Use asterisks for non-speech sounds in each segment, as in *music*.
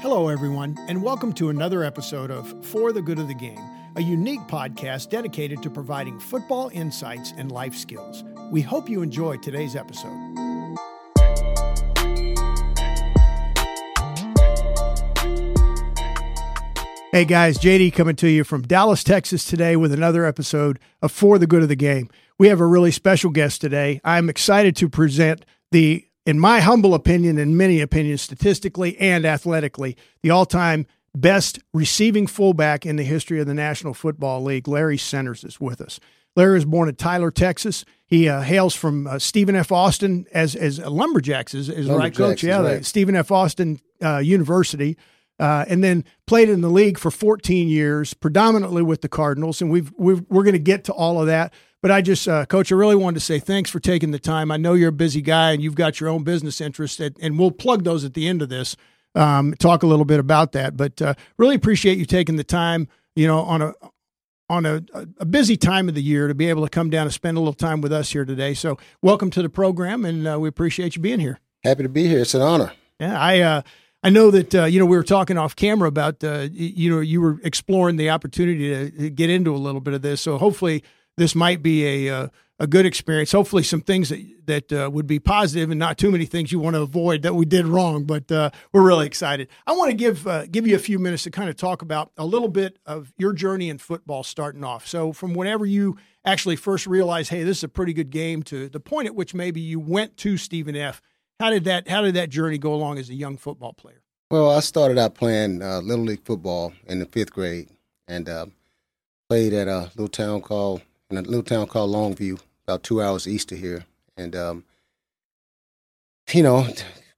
Hello, everyone, and welcome to another episode of For the Good of the Game, a unique podcast dedicated to providing football insights and life skills. We hope you enjoy today's episode. Hey guys, JD coming to you from Dallas, Texas today with another episode of For the Good of the Game. We have a really special guest today. I'm excited to present the in my humble opinion and many opinions, statistically and athletically, the all time best receiving fullback in the history of the National Football League. Larry Centers is with us. Larry was born in Tyler, Texas. He uh, hails from uh, Stephen F. Austin as as Lumberjacks is, is right, Coach? Yeah, right. Stephen F. Austin uh, University. Uh, and then played in the league for 14 years, predominantly with the Cardinals. And we've, we've we're going to get to all of that. But I just, uh, Coach, I really wanted to say thanks for taking the time. I know you're a busy guy and you've got your own business interests, and, and we'll plug those at the end of this. Um, talk a little bit about that, but uh, really appreciate you taking the time. You know, on a on a, a busy time of the year to be able to come down and spend a little time with us here today. So, welcome to the program, and uh, we appreciate you being here. Happy to be here. It's an honor. Yeah, I uh, I know that uh, you know we were talking off camera about uh, you know you were exploring the opportunity to get into a little bit of this. So hopefully this might be a uh, a good experience. Hopefully some things that that uh, would be positive and not too many things you want to avoid that we did wrong. But uh, we're really excited. I want to give give you a few minutes to kind of talk about a little bit of your journey in football starting off. So from whenever you actually first realized, hey, this is a pretty good game, to the point at which maybe you went to Stephen F. How did that How did that journey go along as a young football player? Well, I started out playing uh, little league football in the fifth grade, and uh, played at a little town called in a little town called Longview, about two hours east of here. And um, you know,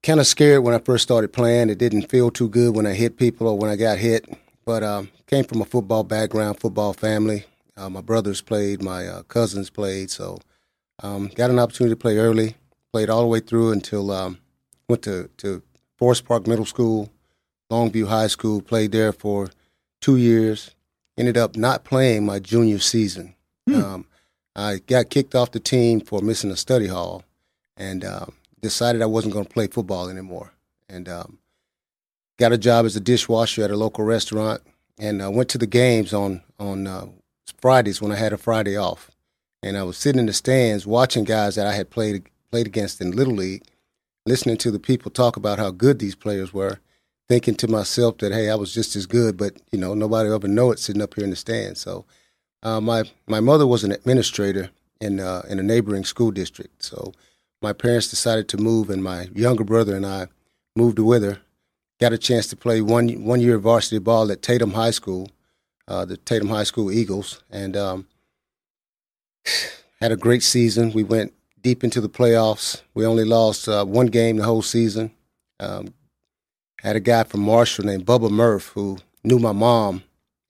kind of scared when I first started playing. It didn't feel too good when I hit people or when I got hit. But um, came from a football background, football family. Uh, my brothers played, my uh, cousins played, so um, got an opportunity to play early. Played all the way through until um, went to to Forest Park Middle School, Longview High School. Played there for two years. Ended up not playing my junior season. Hmm. Um, I got kicked off the team for missing a study hall, and um, decided I wasn't going to play football anymore. And um, got a job as a dishwasher at a local restaurant, and uh, went to the games on on uh, Fridays when I had a Friday off. And I was sitting in the stands watching guys that I had played played against in little league, listening to the people talk about how good these players were, thinking to myself that hey, I was just as good, but you know nobody ever know it sitting up here in the stands. So uh, my my mother was an administrator in uh, in a neighboring school district, so my parents decided to move, and my younger brother and I moved with her. Got a chance to play one one year of varsity ball at Tatum High School, uh, the Tatum High School Eagles, and um, had a great season. We went deep into the playoffs. We only lost uh, one game the whole season. Um, had a guy from Marshall named Bubba Murph who knew my mom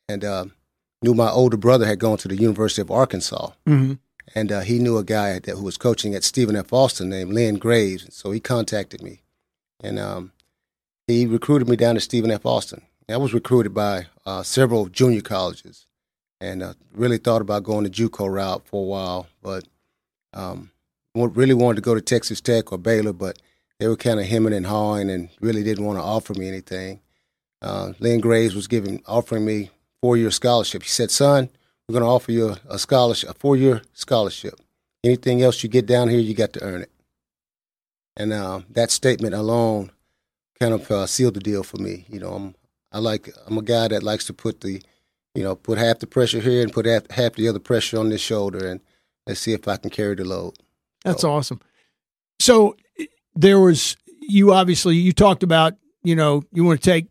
and uh, knew my older brother had gone to the University of Arkansas. Mm-hmm. And uh, he knew a guy that, who was coaching at Stephen F. Austin named Lynn Graves. So he contacted me. And um, he recruited me down to Stephen F. Austin. I was recruited by uh, several junior colleges and uh, really thought about going the JUCO route for a while, but um, really wanted to go to Texas Tech or Baylor, but they were kind of hemming and hawing and really didn't want to offer me anything. Uh, Lynn Graves was giving offering me four year scholarship. He said, "Son, we're going to offer you a, scholarship, a four year scholarship. Anything else you get down here, you got to earn it." And uh, that statement alone kind of uh, sealed the deal for me. You know, I'm I like I'm a guy that likes to put the, you know, put half the pressure here and put half, half the other pressure on this shoulder, and let's see if I can carry the load. That's so. awesome. So there was you obviously you talked about you know you want to take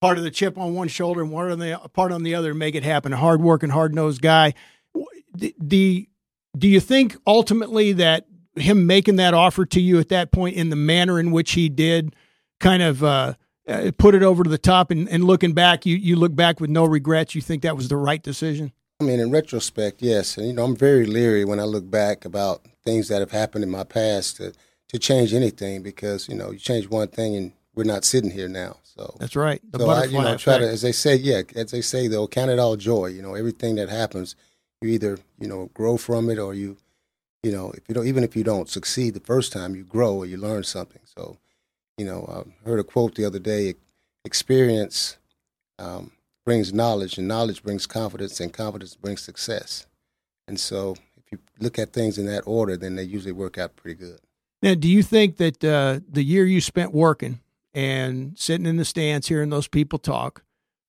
part of the chip on one shoulder and one on the part on the other and make it happen. A hard working, hard nosed guy. The, the do you think ultimately that him making that offer to you at that point in the manner in which he did kind of uh, uh, put it over to the top and, and looking back you, you look back with no regrets you think that was the right decision i mean in retrospect yes and you know i'm very leery when i look back about things that have happened in my past to, to change anything because you know you change one thing and we're not sitting here now so that's right the so I, you know, try to as they say yeah as they say though count it all joy you know everything that happens you either you know grow from it or you you know if you don't even if you don't succeed the first time you grow or you learn something. So you know I heard a quote the other day: experience um, brings knowledge, and knowledge brings confidence, and confidence brings success. And so if you look at things in that order, then they usually work out pretty good. Now, do you think that uh, the year you spent working and sitting in the stands hearing those people talk,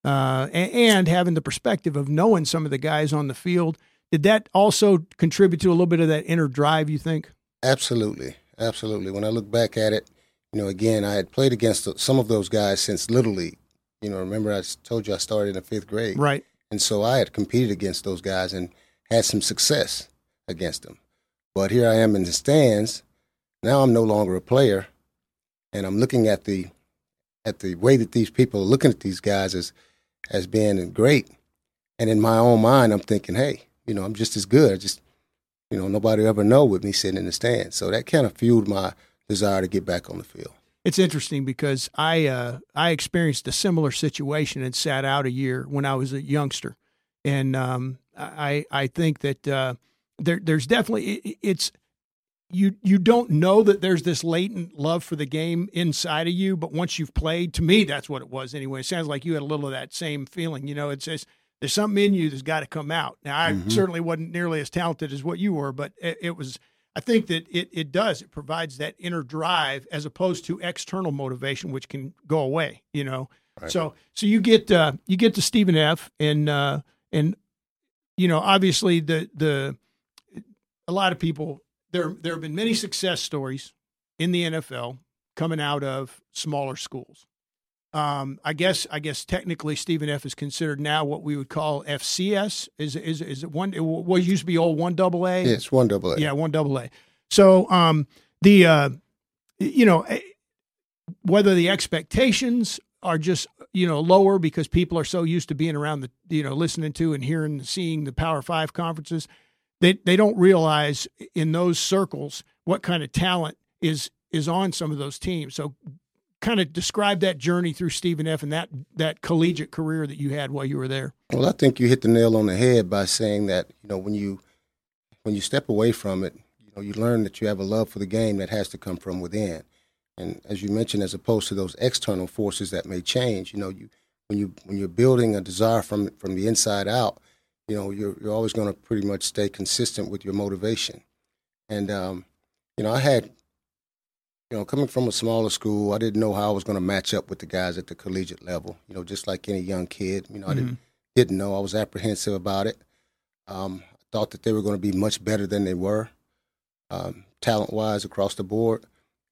uh, and, and, having the perspective of knowing some of the guys on the field, did that also contribute to a little bit of that inner drive? You think? Absolutely, absolutely. When I look back at it, you know, again, I had played against some of those guys since Little League. You know, remember I told you I started in the fifth grade, right? And so I had competed against those guys and had some success against them. But here I am in the stands now I'm no longer a player, and I'm looking at the at the way that these people are looking at these guys as as being great. And in my own mind, I'm thinking, hey, you know, I'm just as good. I just, you know, nobody ever know with me sitting in the stands. So that kind of fueled my desire to get back on the field. It's interesting because I uh, I experienced a similar situation and sat out a year when I was a youngster, and um, I I think that uh, there there's definitely it, it's you you don't know that there's this latent love for the game inside of you, but once you've played, to me that's what it was anyway. It sounds like you had a little of that same feeling. You know, it says there's something in you that's got to come out. Now, I mm-hmm. certainly wasn't nearly as talented as what you were, but it, it, was. I think that it it does. It provides that inner drive as opposed to external motivation, which can go away. You know, right. so so you get uh, you get to Stephen F. and uh, and you know obviously the the a lot of people there there have been many success stories in the NFL coming out of smaller schools. Um, I guess I guess technically Stephen F is considered now what we would call FCS. Is is is it one? What used to be old one double A? Yeah, it's one double A. Yeah, one double A. So um, the uh, you know eh, whether the expectations are just you know lower because people are so used to being around the you know listening to and hearing seeing the Power Five conferences they they don't realize in those circles what kind of talent is is on some of those teams. So kind of describe that journey through Stephen F and that that collegiate career that you had while you were there. Well, I think you hit the nail on the head by saying that, you know, when you when you step away from it, you know, you learn that you have a love for the game that has to come from within. And as you mentioned, as opposed to those external forces that may change, you know, you when you when you're building a desire from from the inside out, you know, you're, you're always going to pretty much stay consistent with your motivation. And, um, you know, I had, you know, coming from a smaller school, I didn't know how I was going to match up with the guys at the collegiate level. You know, just like any young kid, you know, mm-hmm. I didn't, didn't know. I was apprehensive about it. Um, I thought that they were going to be much better than they were, um, talent wise across the board.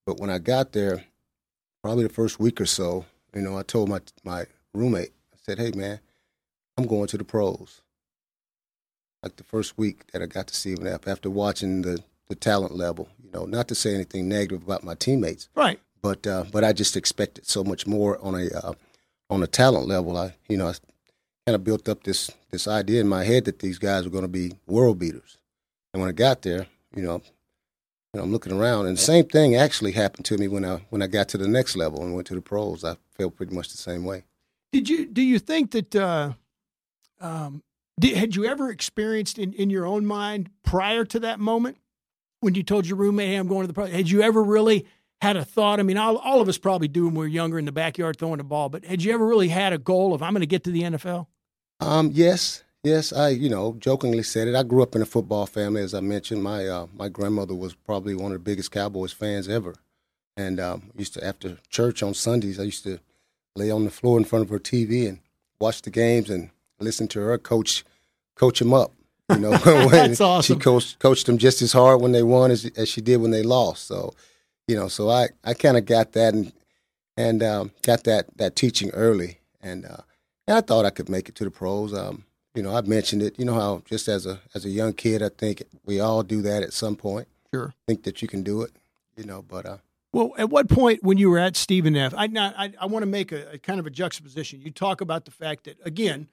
But when I got there, probably the first week or so, you know, I told my my roommate, I said, "Hey, man, I'm going to the pros." Like the first week that I got to Stephen F. After watching the the talent level, you know, not to say anything negative about my teammates, right? But uh, but I just expected so much more on a uh, on a talent level. I you know I kind of built up this this idea in my head that these guys were going to be world beaters, and when I got there, you know. You know, I'm looking around, and the same thing actually happened to me when I when I got to the next level and went to the pros. I felt pretty much the same way. Did you do you think that uh, um, did, had you ever experienced in, in your own mind prior to that moment when you told your roommate, hey, I'm going to the pro? Had you ever really had a thought? I mean, all, all of us probably do when we are younger in the backyard throwing the ball, but had you ever really had a goal of, I'm going to get to the NFL? Um, yes, yes. I, you know, jokingly said it. I grew up in a football family, as I mentioned. My, uh, my grandmother was probably one of the biggest Cowboys fans ever. And um, used to, after church on Sundays, I used to lay on the floor in front of her TV and watch the games and listen to her coach coach them up. You know, *laughs* *laughs* That's awesome. She coached coached them just as hard when they won as, as she did when they lost. So, you know, so I, I kind of got that and and um, got that that teaching early, and, uh, and I thought I could make it to the pros. Um, you know, I mentioned it. You know how just as a as a young kid, I think we all do that at some point. Sure, think that you can do it. You know, but uh, well, at what point when you were at Stephen F. I not I, I want to make a, a, kind of a juxtaposition. You talk about the fact that again,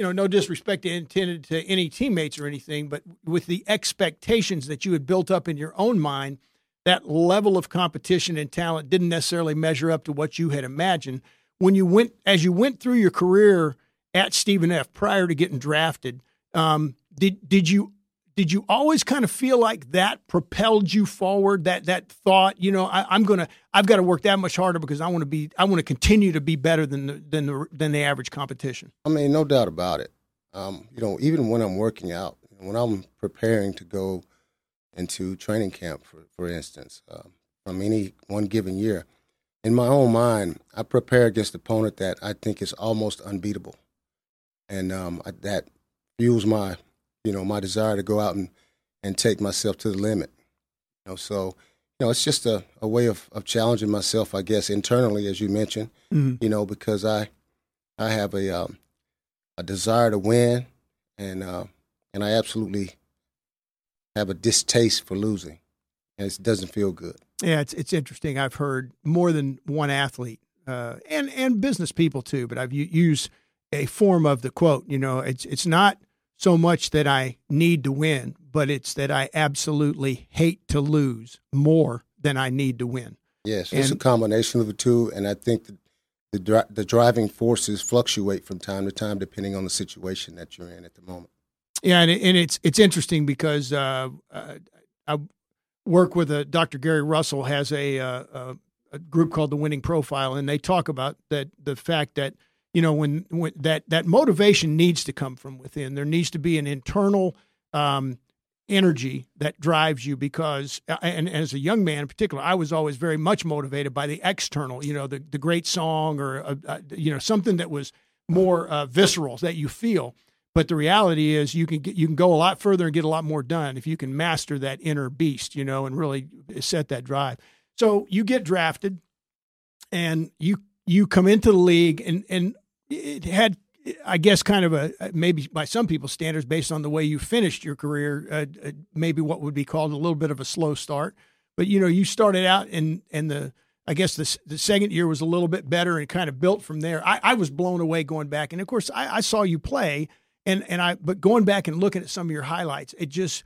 you know, no disrespect intended to any teammates or anything, but with the expectations that you had built up in your own mind, that level of competition and talent didn't necessarily measure up to what you had imagined. When you went, as you went through your career at Stephen F. prior to getting drafted, um, did did you did you always kind of feel like that propelled you forward? That that thought, you know, I, am gonna I've got to work that much harder because I want to be I want to continue to be better than the, than the than the average competition. I mean, no doubt about it. Um, you know, even when I'm working out, when I'm preparing to go into training camp, for for instance, uh, from any one given year, in my own mind, I prepare against an opponent that I think is almost unbeatable, and um, I, that fuels my, you know, my desire to go out and, and take myself to the limit. You know, so you know, it's just a, a way of, of challenging myself, I guess, internally, as you mentioned. Mm-hmm. You know, because I I have a um, a desire to win, and uh, and I absolutely have a distaste for losing, and it doesn't feel good. Yeah, it's it's interesting. I've heard more than one athlete uh, and and business people too, but I've used a form of the quote. You know, it's it's not so much that I need to win, but it's that I absolutely hate to lose more than I need to win. Yes, it's a combination of the two, and I think the the, the driving forces fluctuate from time to time depending on the situation that you're in at the moment. Yeah, and, and it's it's interesting because uh, uh, I work with a Dr. Gary Russell has a, uh, a, a group called the Winning Profile, and they talk about that the fact that you know when, when that that motivation needs to come from within. There needs to be an internal um, energy that drives you because uh, and, as a young man in particular i was always very much motivated by the external you know the, the great song or a, a, you know something that was more uh, visceral that you feel but the reality is, you can get, you can go a lot further and get a lot more done if you can master that inner beast, you know, and really set that drive. So you get drafted, and you you come into the league, and and it had, I guess, kind of a maybe by some people's standards, based on the way you finished your career, uh, uh, maybe what would be called a little bit of a slow start. But you know, you started out in and the I guess the the second year was a little bit better and kind of built from there. I, I was blown away going back, and of course, I, I saw you play and and I but going back and looking at some of your highlights, it just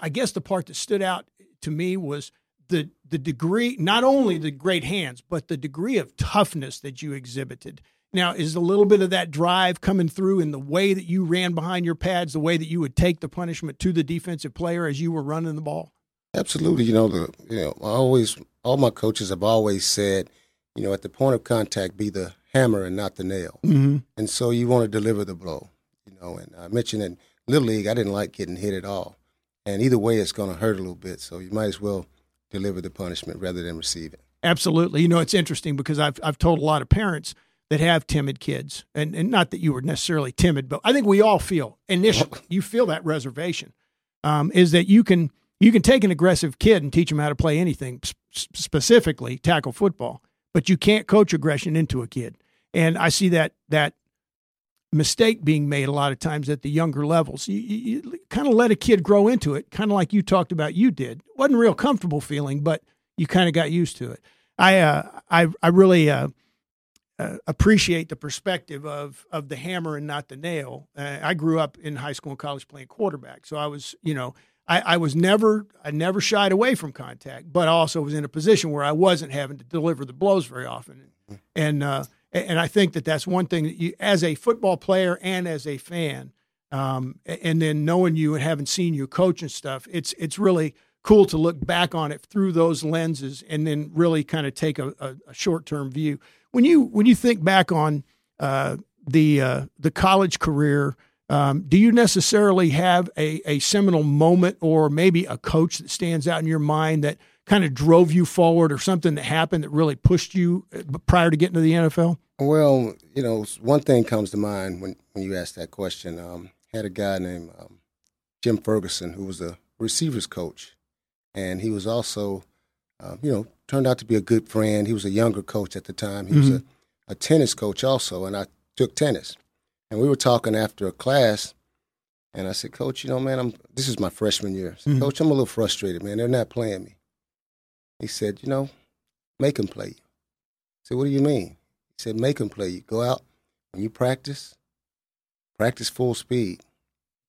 I guess the part that stood out to me was the the degree not only the great hands, but the degree of toughness that you exhibited. Now, is a little bit of that drive coming through in the way that you ran behind your pads, the way that you would take the punishment to the defensive player as you were running the ball? Absolutely. You know, the you know, I always all my coaches have always said, you know, at the point of contact, be the hammer and not the nail. Mm-hmm. And so you want to deliver the blow You know, and I mentioned in Little League, I didn't like getting hit at all. And either way, it's going to hurt a little bit. So you might as well deliver the punishment rather than receive it. Absolutely. You know, it's interesting because I've, I've told a lot of parents that have timid kids, and, and not that you were necessarily timid, but I think we all feel initially, *laughs* you feel that reservation, um, is that you can you can take an aggressive kid and teach him how to play anything, specifically tackle football, but you can't coach aggression into a kid. And I see that that mistake being made a lot of times at the younger levels. You, you, you kind of let a kid grow into it, kind of like you talked about. You did wasn't a real comfortable feeling, but you kind of got used to it. I uh, I I really uh, uh, appreciate the perspective of of the hammer and not the nail. Uh, I grew up in high school and college playing quarterback, so I was you know. I, I was never, I never shied away from contact, but also was in a position where I wasn't having to deliver the blows very often, and uh, and I think that that's one thing that you, as a football player and as a fan, um, and then knowing you and having seen you coach and stuff, it's it's really cool to look back on it through those lenses and then really kind of take a, a, a short term view. When you when you think back on uh, the uh, the college career, um, do you necessarily have a, a seminal moment or maybe a coach that stands out in your mind that kind of drove you forward or something that happened that really pushed you uh, prior to getting to the NFL? Well, you know, one thing comes to mind when, when you ask that question. Um, had a guy named um, Jim Ferguson who was a receivers coach, and he was also, uh, you know, turned out to be a good friend. He was a younger coach at the time. He mm-hmm. was a, a tennis coach also, and I took tennis. And we were talking after a class, and I said, Coach, you know, man, I'm this is my freshman year. Said, mm-hmm. Coach, I'm a little frustrated, man. They're not playing me. He said, you know, make them play you. I said, what do you mean? He said, make them play you. Go out when you practice, practice full speed.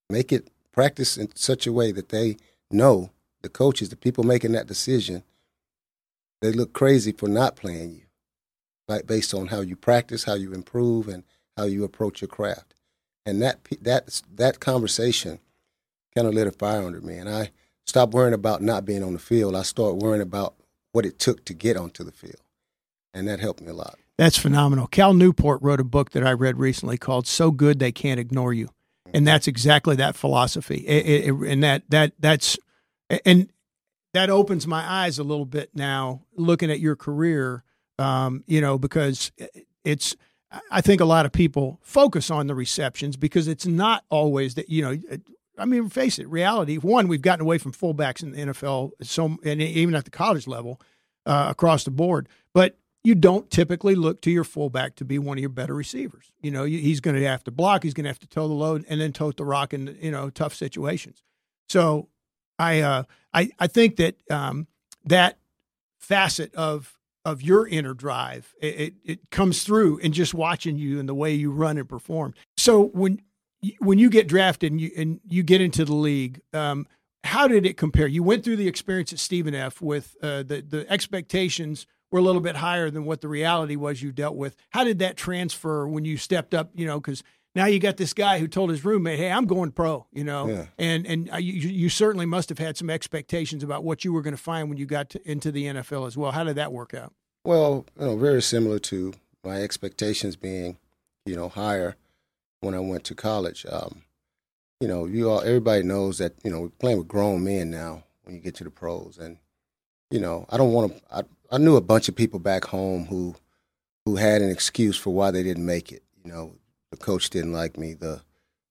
Make it practice in such a way that they know the coaches, the people making that decision, they look crazy for not playing you, like based on how you practice, how you improve, and how you approach your craft. And that that that conversation kind of lit a fire under me, and I stopped worrying about not being on the field. I started worrying about what it took to get onto the field, and that helped me a lot. That's phenomenal. Cal Newport wrote a book that I read recently called "So Good They Can't Ignore You," and mm-hmm. that's exactly that philosophy. It, it, and that that that's and that opens my eyes a little bit now, looking at your career. Um, you know, because it's I think a lot of people focus on the receptions because it's not always that you know. I mean, face it, reality. One, we've gotten away from fullbacks in the NFL, so and even at the college level, uh, across the board. But you don't typically look to your fullback to be one of your better receivers. You know, he's going to have to block, he's going to have to toe the load, and then tote the rock in you know tough situations. So, I uh, I I think that um, that facet of of your inner drive. It, it, it, comes through in just watching you and the way you run and perform. So when when you get drafted and you and you get into the league, um, how did it compare? You went through the experience at Stephen F. with uh, the the expectations were a little bit higher than what the reality was you dealt with. How did that transfer when you stepped up? You know, because now you got this guy who told his roommate, "Hey, I'm going pro," you know, yeah. and and you, you certainly must have had some expectations about what you were going to find when you got to, into the NFL as well. How did that work out? Well, you know, very similar to my expectations being, you know, higher when I went to college. Um, you know, you all everybody knows that you know we're playing with grown men now when you get to the pros, and you know, I don't want to. I, I knew a bunch of people back home who who had an excuse for why they didn't make it. You know, the coach didn't like me, the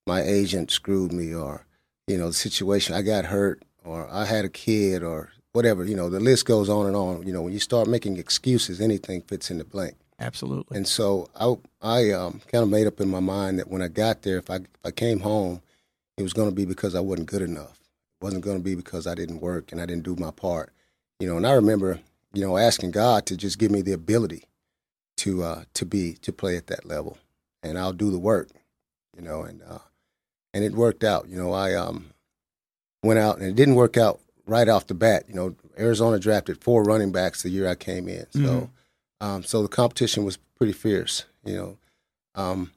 my agent screwed me, or you know the situation I got hurt, or I had a kid, or whatever. You know the list goes on and on. You know when you start making excuses, anything fits in the blank. Absolutely. And so I I um, kind of made up in my mind that when I got there, if I if I came home, it was going to be because I wasn't good enough. It wasn't going to be because I didn't work and I didn't do my part. You know, and I remember you know asking God to just give me the ability to uh, to be to play at that level and I'll do the work, you know, and uh, and it worked out. You know, I um went out and it didn't work out right off the bat. You know, Arizona drafted four running backs the year I came in, so mm-hmm. um, so the competition was pretty fierce. You know, um,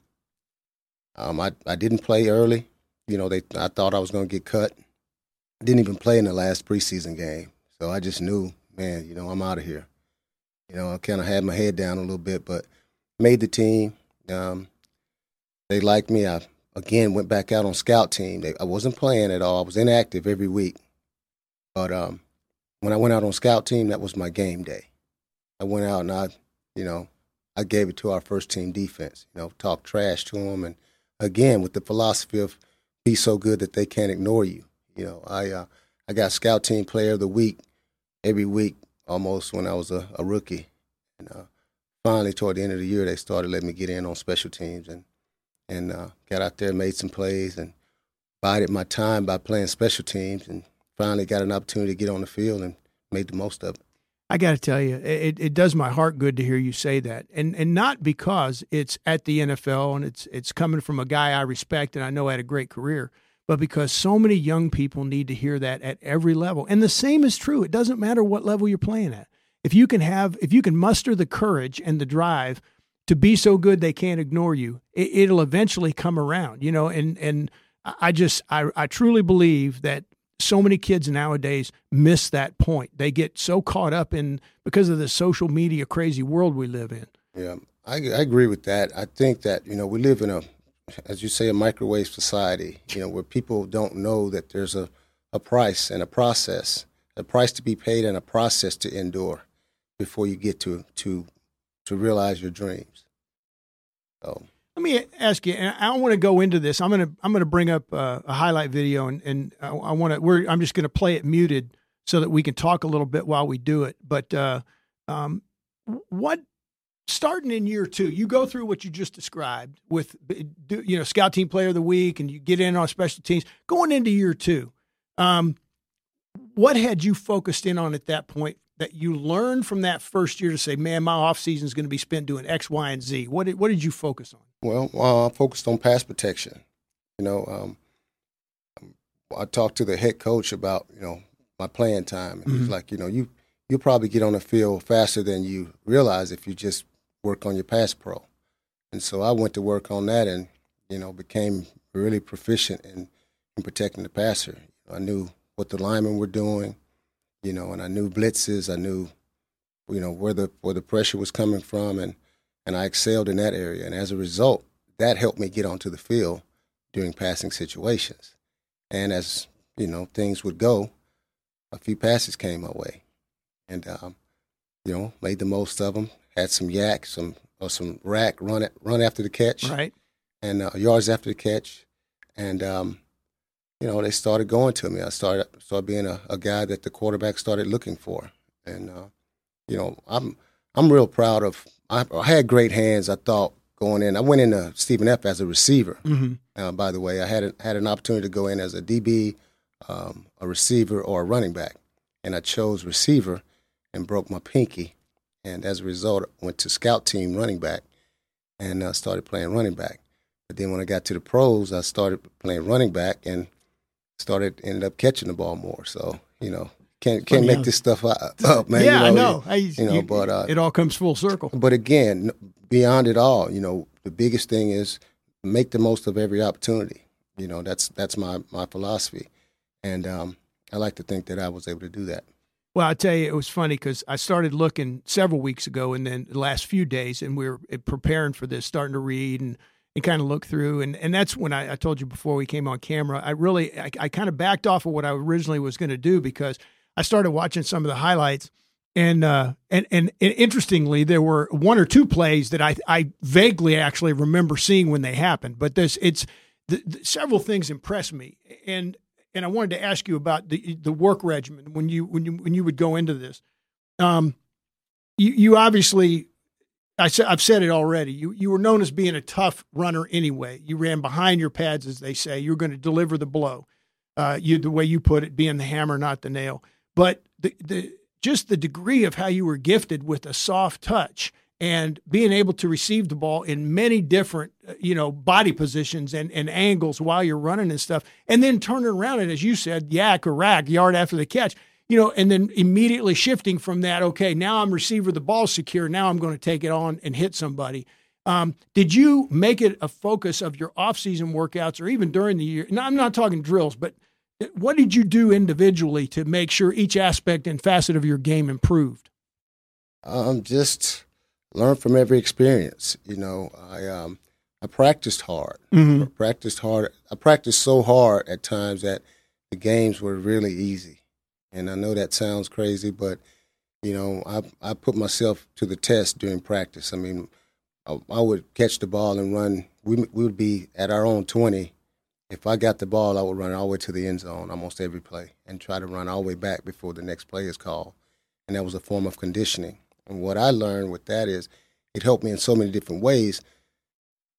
um, I I didn't play early. You know, they I thought I was going to get cut. Didn't even play in the last preseason game, so I just knew, man, you know, I'm out of here. You know, I kind of had my head down a little bit, but made the team. Um, they liked me. I again went back out on scout team. They, I wasn't playing at all. I was inactive every week. But um, when I went out on scout team, that was my game day. I went out and I, you know, I gave it to our first team defense. You know, talked trash to them, and again with the philosophy of be so good that they can't ignore you. You know, I uh, I got scout team player of the week every week almost when I was a, a rookie, and uh, finally toward the end of the year they started letting me get in on special teams and and uh, got out there, made some plays, and bided my time by playing special teams, and finally got an opportunity to get on the field and made the most of it. I got to tell you, it, it does my heart good to hear you say that, and and not because it's at the NFL and it's it's coming from a guy I respect and I know had a great career, but because so many young people need to hear that at every level. And the same is true. It doesn't matter what level you're playing at. If you can have, if you can muster the courage and the drive to be so good they can't ignore you. It, will eventually come around, you know. And and I just I, I truly believe that so many kids nowadays miss that point. They get so caught up in because of the social media crazy world we live in. Yeah, I, I agree with that. I think that you know we live in a, as you say, a microwave society. You know where people don't know that there's a a price and a process, a price to be paid and a process to endure before you get to to to realize your dreams. So let me ask you, and I want to go into this. I'm gonna I'm gonna bring up uh, a highlight video, and and I, I want to. We're I'm just gonna play it muted so that we can talk a little bit while we do it. But uh, um, what starting in year two, you go through what you just described with you know scout team player of the week, and you get in on special teams. Going into year two, um, what had you focused in on at that point that you learned from that first year to say, man, my off season is going to be spent doing X, Y, and Z? What did, what did you focus on? Well, uh, I focused on pass protection. You know, um, I talked to the head coach about you know my playing time, and mm-hmm. he's like, you know, you you'll probably get on the field faster than you realize if you just work on your pass pro. And so I went to work on that, and you know, became really proficient in in protecting the passer. I knew what the linemen were doing, you know, and I knew blitzes. I knew, you know, where the where the pressure was coming from, and and I excelled in that area. And as a result, that helped me get onto the field during passing situations. And as you know, things would go, a few passes came my way, and um, you know, made the most of them. Had some YAC, some or some RAC run it, run after the catch, right, and uh, yards after the catch, and um, you know, they started going to me. I started started being a, a guy that the quarterback started looking for, and uh, you know, I'm I'm real proud of. I, I, had great hands. I thought going in. I went into Stephen F as a receiver. Mm-hmm. Uh, by the way, I had a, had an opportunity to go in as a DB, um, a receiver, or a running back, and I chose receiver and broke my pinky, and as a result, went to scout team running back, and uh, started playing running back. But then when I got to the pros, I started playing running back and started ended up catching the ball more. So you know, can't can't make this stuff up, man. Yeah, you know, I know. I, you know, you, but uh, it all comes full circle. But again, beyond it all, you know, the biggest thing is make the most of every opportunity. You know, that's that's my my philosophy, and um, I like to think that I was able to do that. Well, I tell you, it was funny because I started looking several weeks ago, and then the last few days, and we were eh, preparing for this, starting to read and and kind of look through. And, and that's when I, I told you before we came on camera, I really, I, I kind of backed off of what I originally was going to do because I started watching some of the highlights. And, uh, and, and and interestingly, there were one or two plays that I I vaguely actually remember seeing when they happened. But this it's the, the, several things impressed me, and and I wanted to ask you about the the work regimen when you when you when you would go into this. Um, you you obviously I said I've said it already. You you were known as being a tough runner anyway. You ran behind your pads, as they say. You're going to deliver the blow. Uh, you the way you put it, being the hammer, not the nail. But the the just the degree of how you were gifted with a soft touch and being able to receive the ball in many different uh, you know body positions and, and angles while you're running and stuff, and then turning around and as you said, YAC or RAC yard after the catch you know, and then immediately shifting from that, okay, now I'm receiver, the ball secure. Now I'm going to take it on and hit somebody. Um, did you make it a focus of your off-season workouts or even during the year? Now, I'm not talking drills, but what did you do individually to make sure each aspect and facet of your game improved? Um, just learn from every experience. You know, I um, I practiced hard. Mm-hmm. I practiced hard. I practiced so hard at times that the games were really easy. And I know that sounds crazy, but you know, I I put myself to the test during practice. I mean, I, I would catch the ball and run. We we would be at our own twenty. If I got the ball, I would run all the way to the end zone almost every play and try to run all the way back before the next play is called. And that was a form of conditioning. And what I learned with that is it helped me in so many different ways.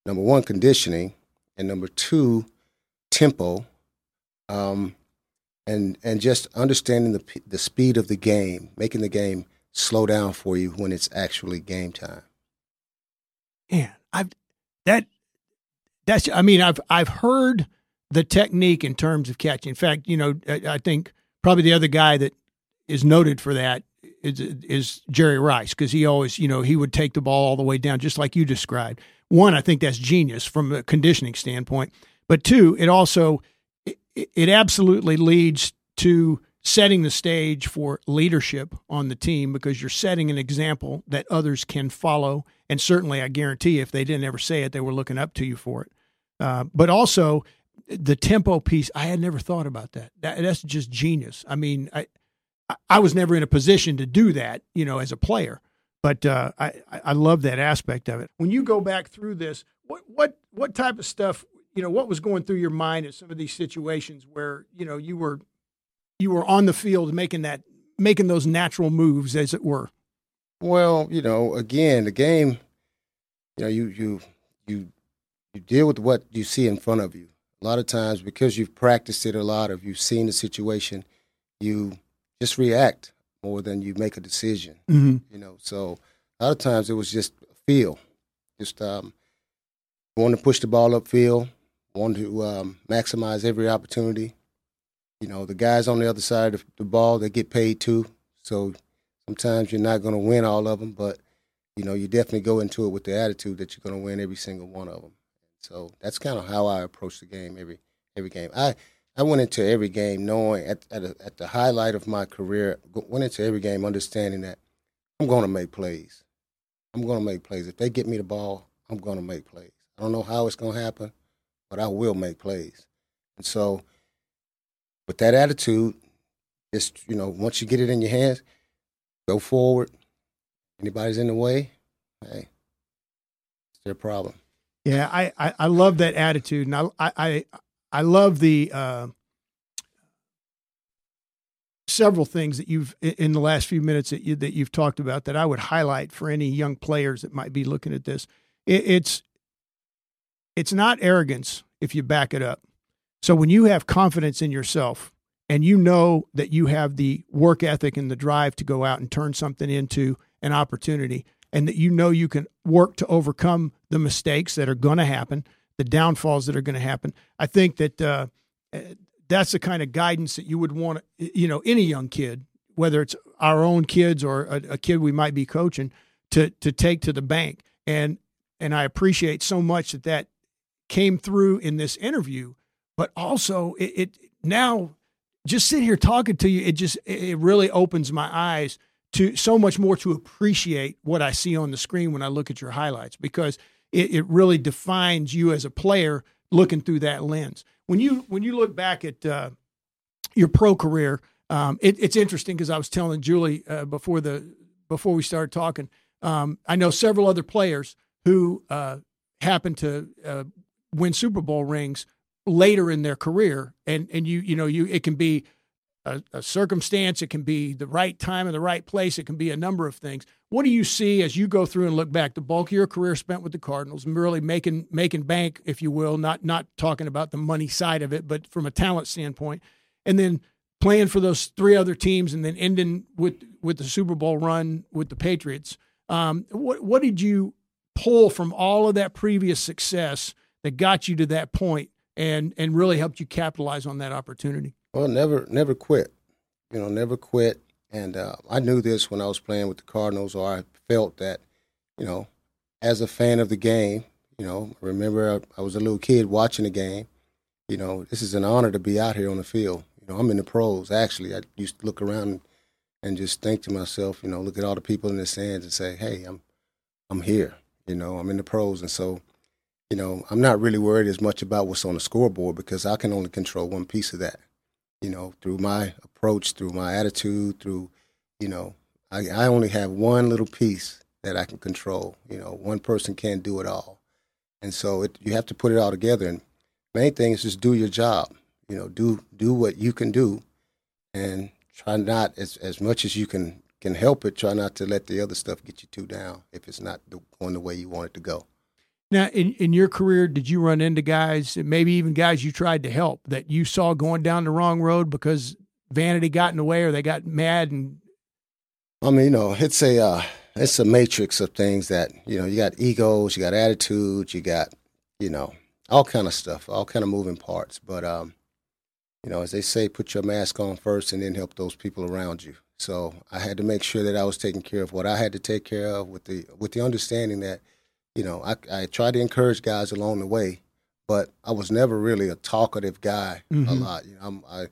Number one, conditioning, and number two, tempo. Um, and and just understanding the the speed of the game, making the game slow down for you when it's actually game time. Man, I've that that's I mean I've I've heard the technique in terms of catching. In fact, you know I think probably the other guy that is noted for that is is Jerry Rice because he always you know he would take the ball all the way down just like you described. One, I think that's genius from a conditioning standpoint, but two, it also it absolutely leads to setting the stage for leadership on the team because you're setting an example that others can follow. And certainly, I guarantee if they didn't ever say it, they were looking up to you for it. Uh, but also, the tempo piece, I had never thought about that. that. That's just genius. I mean, I I was never in a position to do that, you know, as a player. But uh, I I love that aspect of it. When you go back through this, what what what type of stuff you know what was going through your mind in some of these situations where you know you were you were on the field making that making those natural moves as it were? Well you know again the game you know you you you you deal with what you see in front of you. A lot of times because you've practiced it a lot of you've seen the situation you just react more than you make a decision mm-hmm. you know. So a lot of times it was just feel. Just um wanting to push the ball upfield want to um, maximize every opportunity. You know, the guys on the other side of the ball, they get paid too. So sometimes you're not going to win all of them, but you know, you definitely go into it with the attitude that you're going to win every single one of them. So that's kind of how I approach the game every every game. I I went into every game knowing at at, a, at the highlight of my career, went into every game understanding that I'm going to make plays. I'm going to make plays. If they get me the ball, I'm going to make plays. I don't know how it's going to happen, but I will make plays. And so, with that attitude, just you know, once you get it in your hands, go forward. Anybody's in the way, hey, it's their problem. Yeah, I, I, I love that attitude, and I I I love the uh, several things that you've in the last few minutes that you that you've talked about that I would highlight for any young players that might be looking at this. It, it's it's not arrogance if you back it up. So when you have confidence in yourself and you know that you have the work ethic and the drive to go out and turn something into an opportunity, and that you know you can work to overcome the mistakes that are going to happen, the downfalls that are going to happen. I think that uh, that's the kind of guidance that you would want, you know, any young kid, whether it's our own kids or a, a kid we might be coaching, to to take to the bank. And and I appreciate so much that that came through in this interview, but also it, it now just sitting here talking to you, it just it really opens my eyes to so much more to appreciate what I see on the screen when I look at your highlights because it, it really defines you as a player looking through that lens. When you when you look back at uh, your pro career, um, it, it's interesting because I was telling Julie uh, before the before we started talking. Um, I know several other players who uh, happen to uh, win Super Bowl rings later in their career, and and you you know you it can be a, a, circumstance, it can be the right time and the right place, it can be a number of things. What do you see as you go through and look back? The bulk of your career spent with the Cardinals, really making making bank, if you will, not not talking about the money side of it, but from a talent standpoint, and then playing for those three other teams, and then ending with with the Super Bowl run with the Patriots. Um, what what did you pull from all of that previous success that got you to that point and and really helped you capitalize on that opportunity? Well, never, never quit. You know, never quit. And uh, I knew this when I was playing with the Cardinals, or I felt that, you know, as a fan of the game, you know, remember I, I was a little kid watching the game. You know, this is an honor to be out here on the field. You know, I'm in the pros. Actually, I used to look around and just think to myself, you know, look at all the people in the stands and say, "Hey, I'm, I'm here." You know, I'm in the pros, and so, you know, I'm not really worried as much about what's on the scoreboard because I can only control one piece of that you know, through my approach, through my attitude, through, you know, I, I only have one little piece that I can control. You know, one person can't do it all. And so it, you have to put it all together. And main thing is just do your job. You know, do do what you can do, and try not as as much as you can can help it. Try not to let the other stuff get you too down if it's not going the way you want it to go. Now, in, in your career, did you run into guys, maybe even guys you tried to help, that you saw going down the wrong road because vanity got in the way or they got mad and? I mean, you know, it's a uh, it's a matrix of things that you know. You got egos, you got attitudes, you got you know all kind of stuff, all kind of moving parts. But um, you know, as they say, put your mask on first, and then help those people around you. So I had to make sure that I was taking care of what I had to take care of, with the with the understanding that you know, I, I try to encourage guys along the way, but I was never really a talkative guy mm-hmm. a lot. You know, I'm, I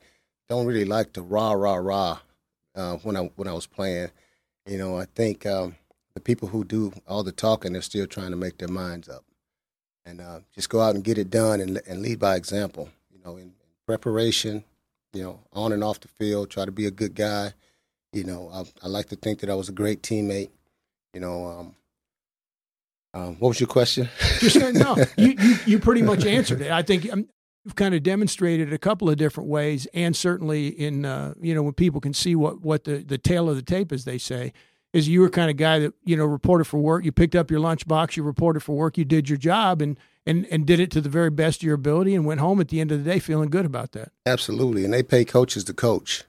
don't really like to rah rah rah uh, when I when I was playing. You know, I think um, the people who do all the talking, they're still trying to make their minds up, and uh, just go out and get it done and and lead by example. You know, in, in preparation, you know, on and off the field, try to be a good guy. You know, I, I like to think that I was a great teammate. You know, um, um, what was your question? Just no, *laughs* you, you, you pretty much answered it. I think um, you've kind of demonstrated a couple of different ways, and certainly in uh, you know when people can see what what the the tale of the tape, as they say, is you were kind of guy that you know reported for work. You picked up your lunchbox, you reported for work, you did your job, and and and did it to the very best of your ability, and went home at the end of the day feeling good about that. Absolutely, and they pay coaches to coach,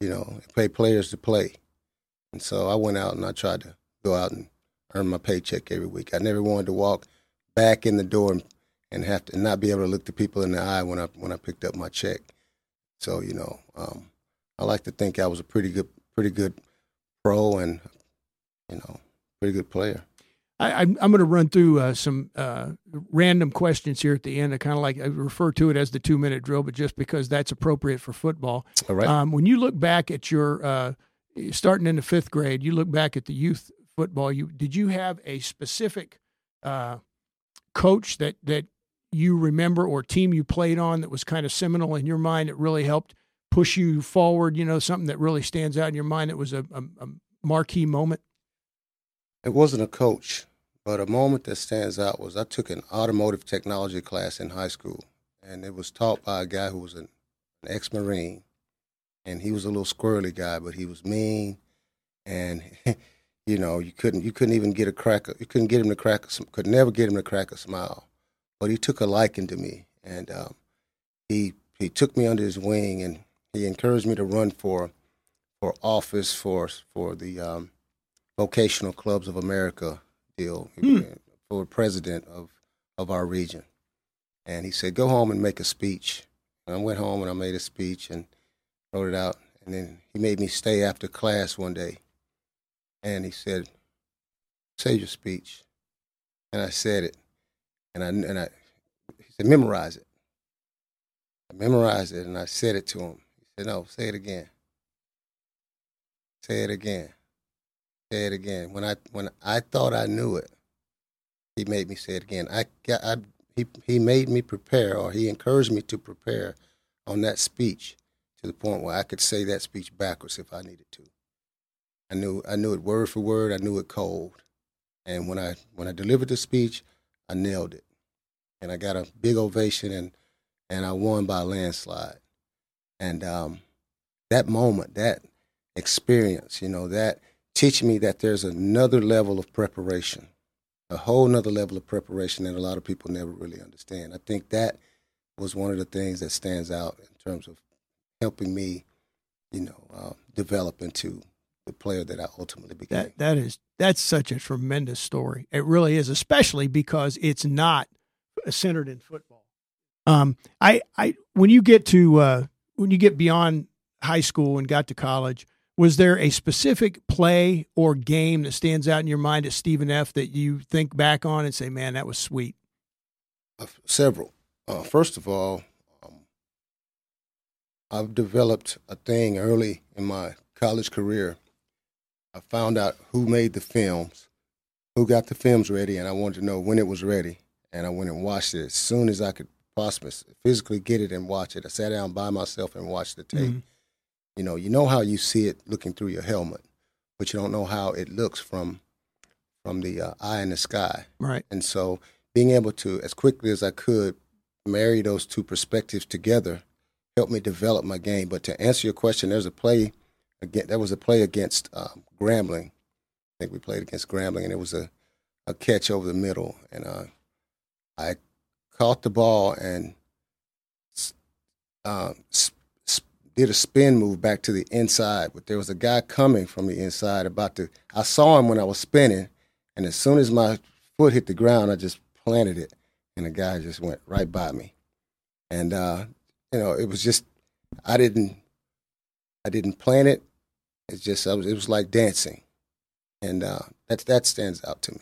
you know, they pay players to play, and so I went out and I tried to go out and earn my paycheck every week. I never wanted to walk back in the door and, and have to not be able to look the people in the eye when I when I picked up my check. So you know, um, I like to think I was a pretty good pretty good pro and you know pretty good player. I, am going to run through uh, some uh, random questions here at the end. I kind of like I refer to it as the two minute drill, but just because that's appropriate for football. All right. Um, when you look back at your uh, starting in the fifth grade, you look back at the youth football. You did you have a specific uh, coach that that you remember or team you played on that was kind of seminal in your mind that really helped push you forward? You know, something that really stands out in your mind that was a, a, a marquee moment. It wasn't a coach, but a moment that stands out was I took an automotive technology class in high school, and it was taught by a guy who was an, an ex Marine. And he was a little squirrely guy, but he was mean, and *laughs* you know you couldn't you couldn't even get a crack you couldn't get him to crack a, could never get him to crack a smile, but he took a liking to me, and um, he he took me under his wing, and he encouraged me to run for for office for for the um, vocational clubs of America deal hmm. for president of of our region. And he said, "Go home and make a speech." And I went home and I made a speech and wrote it out. And then he made me stay after class one day, and he said, "Say your speech." And I said it, and I and I he said, "Memorize it." I memorized it and I said it to him. He said, "No, say it again." Say it again. Say it again. When I when I thought I knew it, he made me say it again. I got I he he made me prepare or he encouraged me to prepare on that speech to the point where I could say that speech backwards if I needed to. I knew I knew it word for word, I knew it cold. And when I when I delivered the speech, I nailed it. And I got a big ovation and and I won by a landslide. And um, that moment, that experience, you know, that teaching me that there's another level of preparation, a whole nother level of preparation that a lot of people never really understand. I think that was one of the things that stands out in terms of helping me, you know, uh, develop into the player that I ultimately became. That that is that's such a tremendous story. It really is, especially because it's not centered in football. Um, I I when you get to uh, when you get beyond high school and got to college, was there a specific play or game that stands out in your mind at Stephen F that you think back on and say, "Man, that was sweet"? Uh, several. Uh, first of all, um, I've developed a thing early in my college career. I found out who made the films, who got the films ready, and I wanted to know when it was ready. And I went and watched it as soon as I could possibly physically get it and watch it. I sat down by myself and watched the tape. Mm-hmm you know, you know how you see it looking through your helmet, but you don't know how it looks from from the uh, eye in the sky. Right. And so, being able to, as quickly as I could, marry those two perspectives together helped me develop my game. But to answer your question, there's a play again. There was a play against um, Grambling. I think we played against Grambling, and it was a a catch over the middle, and uh, I caught the ball and uh, did a spin move back to the inside, but there was a guy coming from the inside about to. I saw him when I was spinning, and as soon as my foot hit the ground, I just planted it, and the guy just went right by me. And uh, you know, it was just I didn't I didn't plan it. It's just was, it was like dancing, and uh, that that stands out to me.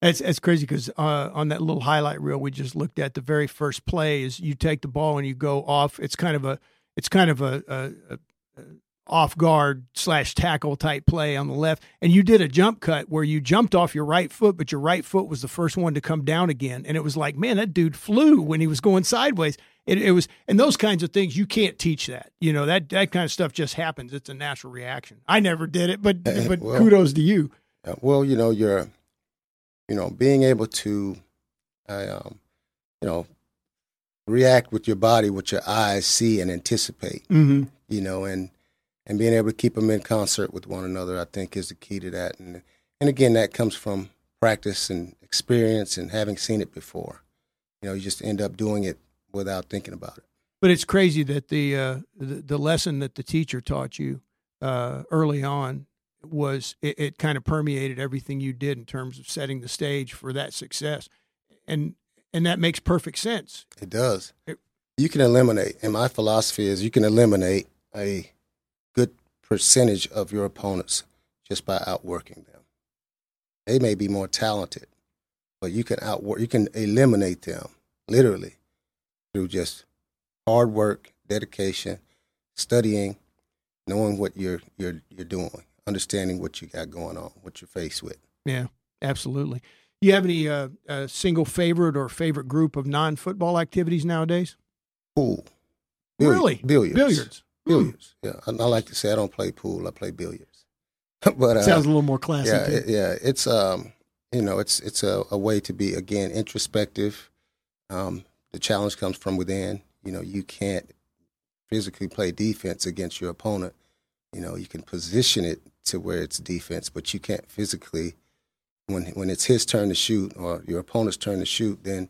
That's it's crazy because uh, on that little highlight reel we just looked at, the very first play is you take the ball and you go off. It's kind of a it's kind of a, a, a off guard slash tackle type play on the left, and you did a jump cut where you jumped off your right foot, but your right foot was the first one to come down again, and it was like, man, that dude flew when he was going sideways. It, it was, and those kinds of things you can't teach that. You know that that kind of stuff just happens. It's a natural reaction. I never did it, but but well, kudos to you. Well, you know, you're, you know, being able to, I, um, you know, react with your body, what your eyes see and anticipate. Mm-hmm. You know, and and being able to keep them in concert with one another, I think, is the key to that. And and again, that comes from practice and experience and having seen it before. You know, you just end up doing it without thinking about it. But it's crazy that the uh, the, the, lesson that the teacher taught you uh, early on was it, it kind of permeated everything you did in terms of setting the stage for that success. And and that makes perfect sense. It does. It, you can eliminate, and my philosophy is you can eliminate a good percentage of your opponents just by outworking them. They may be more talented, but you can outwork, you can eliminate them literally through just hard work, dedication, studying, knowing what you're you're you're doing, understanding what you got going on, what you're faced with. Yeah, absolutely. You have any uh, uh, single favorite or favorite group of non-football activities nowadays? Pool. Billiard. Really? Billiards. Billiards. Billiards. Hmm. Yeah, I, I, like to say I don't play pool. I play billiards. *laughs* but uh, sounds a little more classy. Yeah, it, yeah. It's um, you know, it's it's a, a way to be again introspective. Um, the challenge comes from within. You know, you can't physically play defense against your opponent. You know, you can position it to where it's defense, but you can't physically. When when it's his turn to shoot or your opponent's turn to shoot, then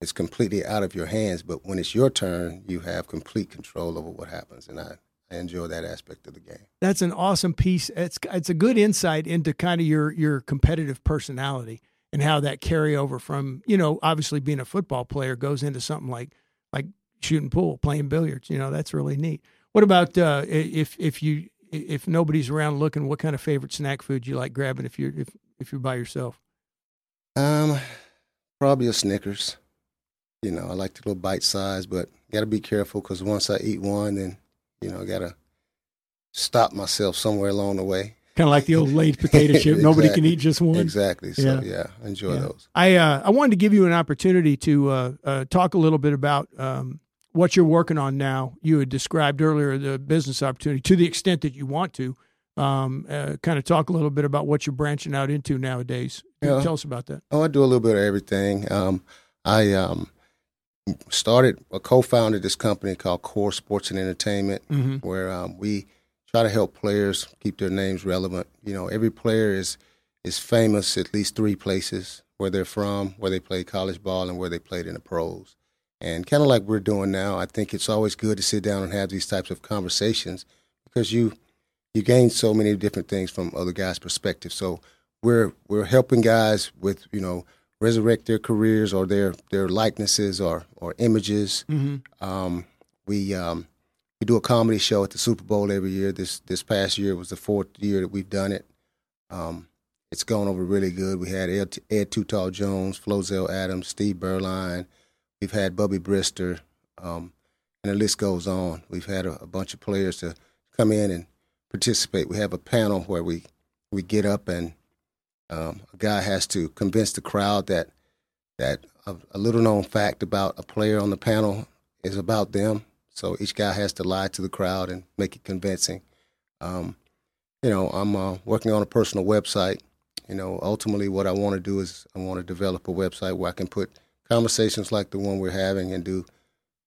it's completely out of your hands. But when it's your turn, you have complete control over what happens, and I, I enjoy that aspect of the game. That's an awesome piece. It's it's a good insight into kind of your your competitive personality and how that carryover from you know obviously being a football player goes into something like like shooting pool, playing billiards. You know that's really neat. What about uh, if if you if nobody's around looking, what kind of favorite snack food you like grabbing if you're if if you're by yourself? Um, probably a Snickers. You know, I like the little bite size, but got to be careful because once I eat one, then you know I got to stop myself somewhere along the way. Kind of like the old Lay's potato *laughs* chip. exactly. Nobody can eat just one. Exactly. So yeah, yeah enjoy yeah. those. I uh, I wanted to give you an opportunity to uh, uh, talk a little bit about um, what you're working on now. You had described earlier the business opportunity to the extent that you want to. Um, uh, kind of talk a little bit about what you're branching out into nowadays. Yeah. Tell us about that. Oh, I do a little bit of everything. Um, I um, started, a co-founded this company called Core Sports and Entertainment, mm-hmm. where um, we try to help players keep their names relevant. You know, every player is is famous at least three places where they're from, where they play college ball, and where they played in the pros. And kind of like we're doing now, I think it's always good to sit down and have these types of conversations because you you gain so many different things from other guys' perspective. So we're we're helping guys with you know resurrect their careers or their their likenesses or or images. Mm-hmm. Um, we um, we do a comedy show at the Super Bowl every year. This this past year was the fourth year that we've done it. Um, it's gone over really good. We had Ed, Ed Too Tall Jones, Flozell Adams, Steve Beuerlein, We've had Bubby Brister, um, and the list goes on. We've had a, a, bunch of players to come in and participate. We have a panel where we we get up and um, a guy has to convince the crowd that that a, a, little known fact about a player on the panel is about them. So each guy has to lie to the crowd and make it convincing. Um, you know, I'm uh, working on a personal website. You know, ultimately, what I want to do is I want to develop a website where I can put conversations like the one we're having and do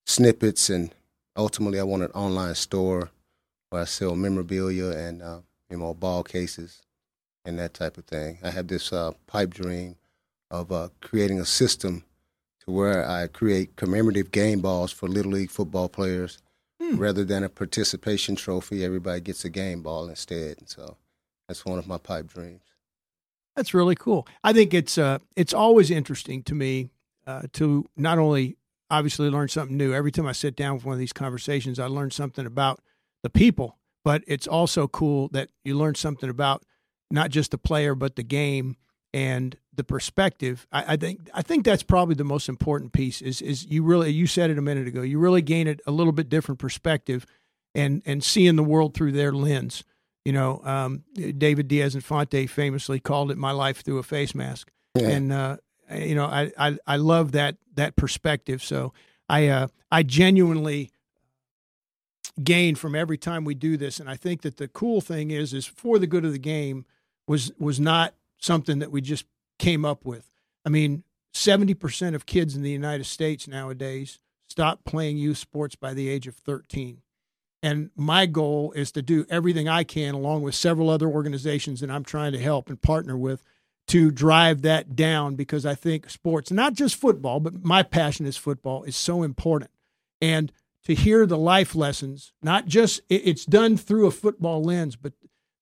snippets. And ultimately, I want an online store where I sell memorabilia and uh, you know ball cases and that type of thing. I have this uh, pipe dream of uh, creating a system to where I create commemorative game balls for little league football players. Hmm. Rather than a participation trophy, everybody gets a game ball instead. So that's one of my pipe dreams. That's really cool. I think it's uh, it's always interesting to me uh, to not only obviously learn something new. Every time I sit down with one of these conversations, I learn something about the people, but it's also cool that you learn something about not just the player, but the game and the perspective. I, I, think I think that's probably the most important piece. Is is you really you said it a minute ago. You really gain a, a little bit different perspective, and and seeing the world through their lens. You know, um, David Diaz-Infante famously called it "My Life Through a Face Mask," yeah. and uh, you know, I, I, I love that that perspective. So I uh, I genuinely gain from every time we do this, and I think that the cool thing is is for the good of the game was was not something that we just came up with. I mean, seventy percent of kids in the United States nowadays stop playing youth sports by the age of thirteen. And my goal is to do everything I can, along with several other organizations that I'm trying to help and partner with, to drive that down because I think sports, not just football, but my passion is football, is so important. And to hear the life lessons, not just it's done through a football lens, but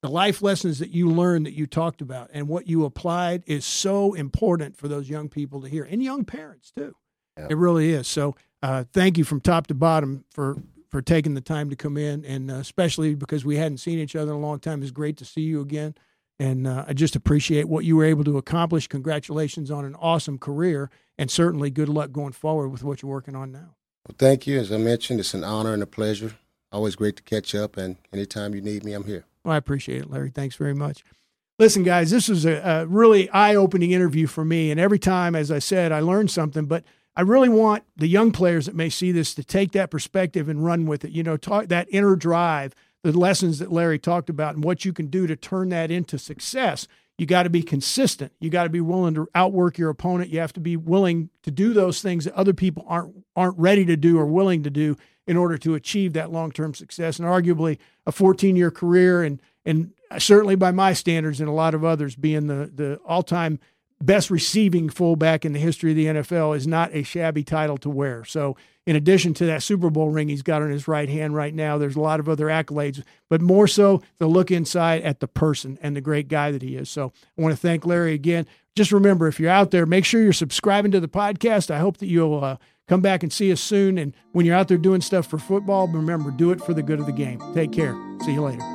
the life lessons that you learned that you talked about and what you applied is so important for those young people to hear and young parents too. Yeah. It really is. So uh, thank you from top to bottom for for taking the time to come in, and uh, especially because we hadn't seen each other in a long time. It's great to see you again And uh, I just appreciate what you were able to accomplish. Congratulations on an awesome career, and certainly good luck going forward with what you're working on now. Well, thank you. As I mentioned, it's an honor and a pleasure. Always great to catch up, and anytime you need me, I'm here. Well, I appreciate it, Larry. Thanks very much. Listen, guys, this was a, a really eye opening interview for me. And every time, as I said, I learned something. But I really want the young players that may see this to take that perspective and run with it. You know, talk that inner drive, the lessons that Larry talked about, and what you can do to turn that into success. You got to be consistent. You got to be willing to outwork your opponent. You have to be willing to do those things that other people aren't aren't ready to do or willing to do in order to achieve that long term success. And arguably, a 14 year career and and certainly by my standards and a lot of others, being the the all time best receiving fullback in the history of the NFL is not a shabby title to wear. So, in addition to that Super Bowl ring he's got on his right hand right now, there's a lot of other accolades, but more so the look inside at the person and the great guy that he is. So, I want to thank Larry again. Just remember, if you're out there, make sure you're subscribing to the podcast. I hope that you'll uh, come back and see us soon. And when you're out there doing stuff for football, remember, do it for the good of the game. Take care. See you later.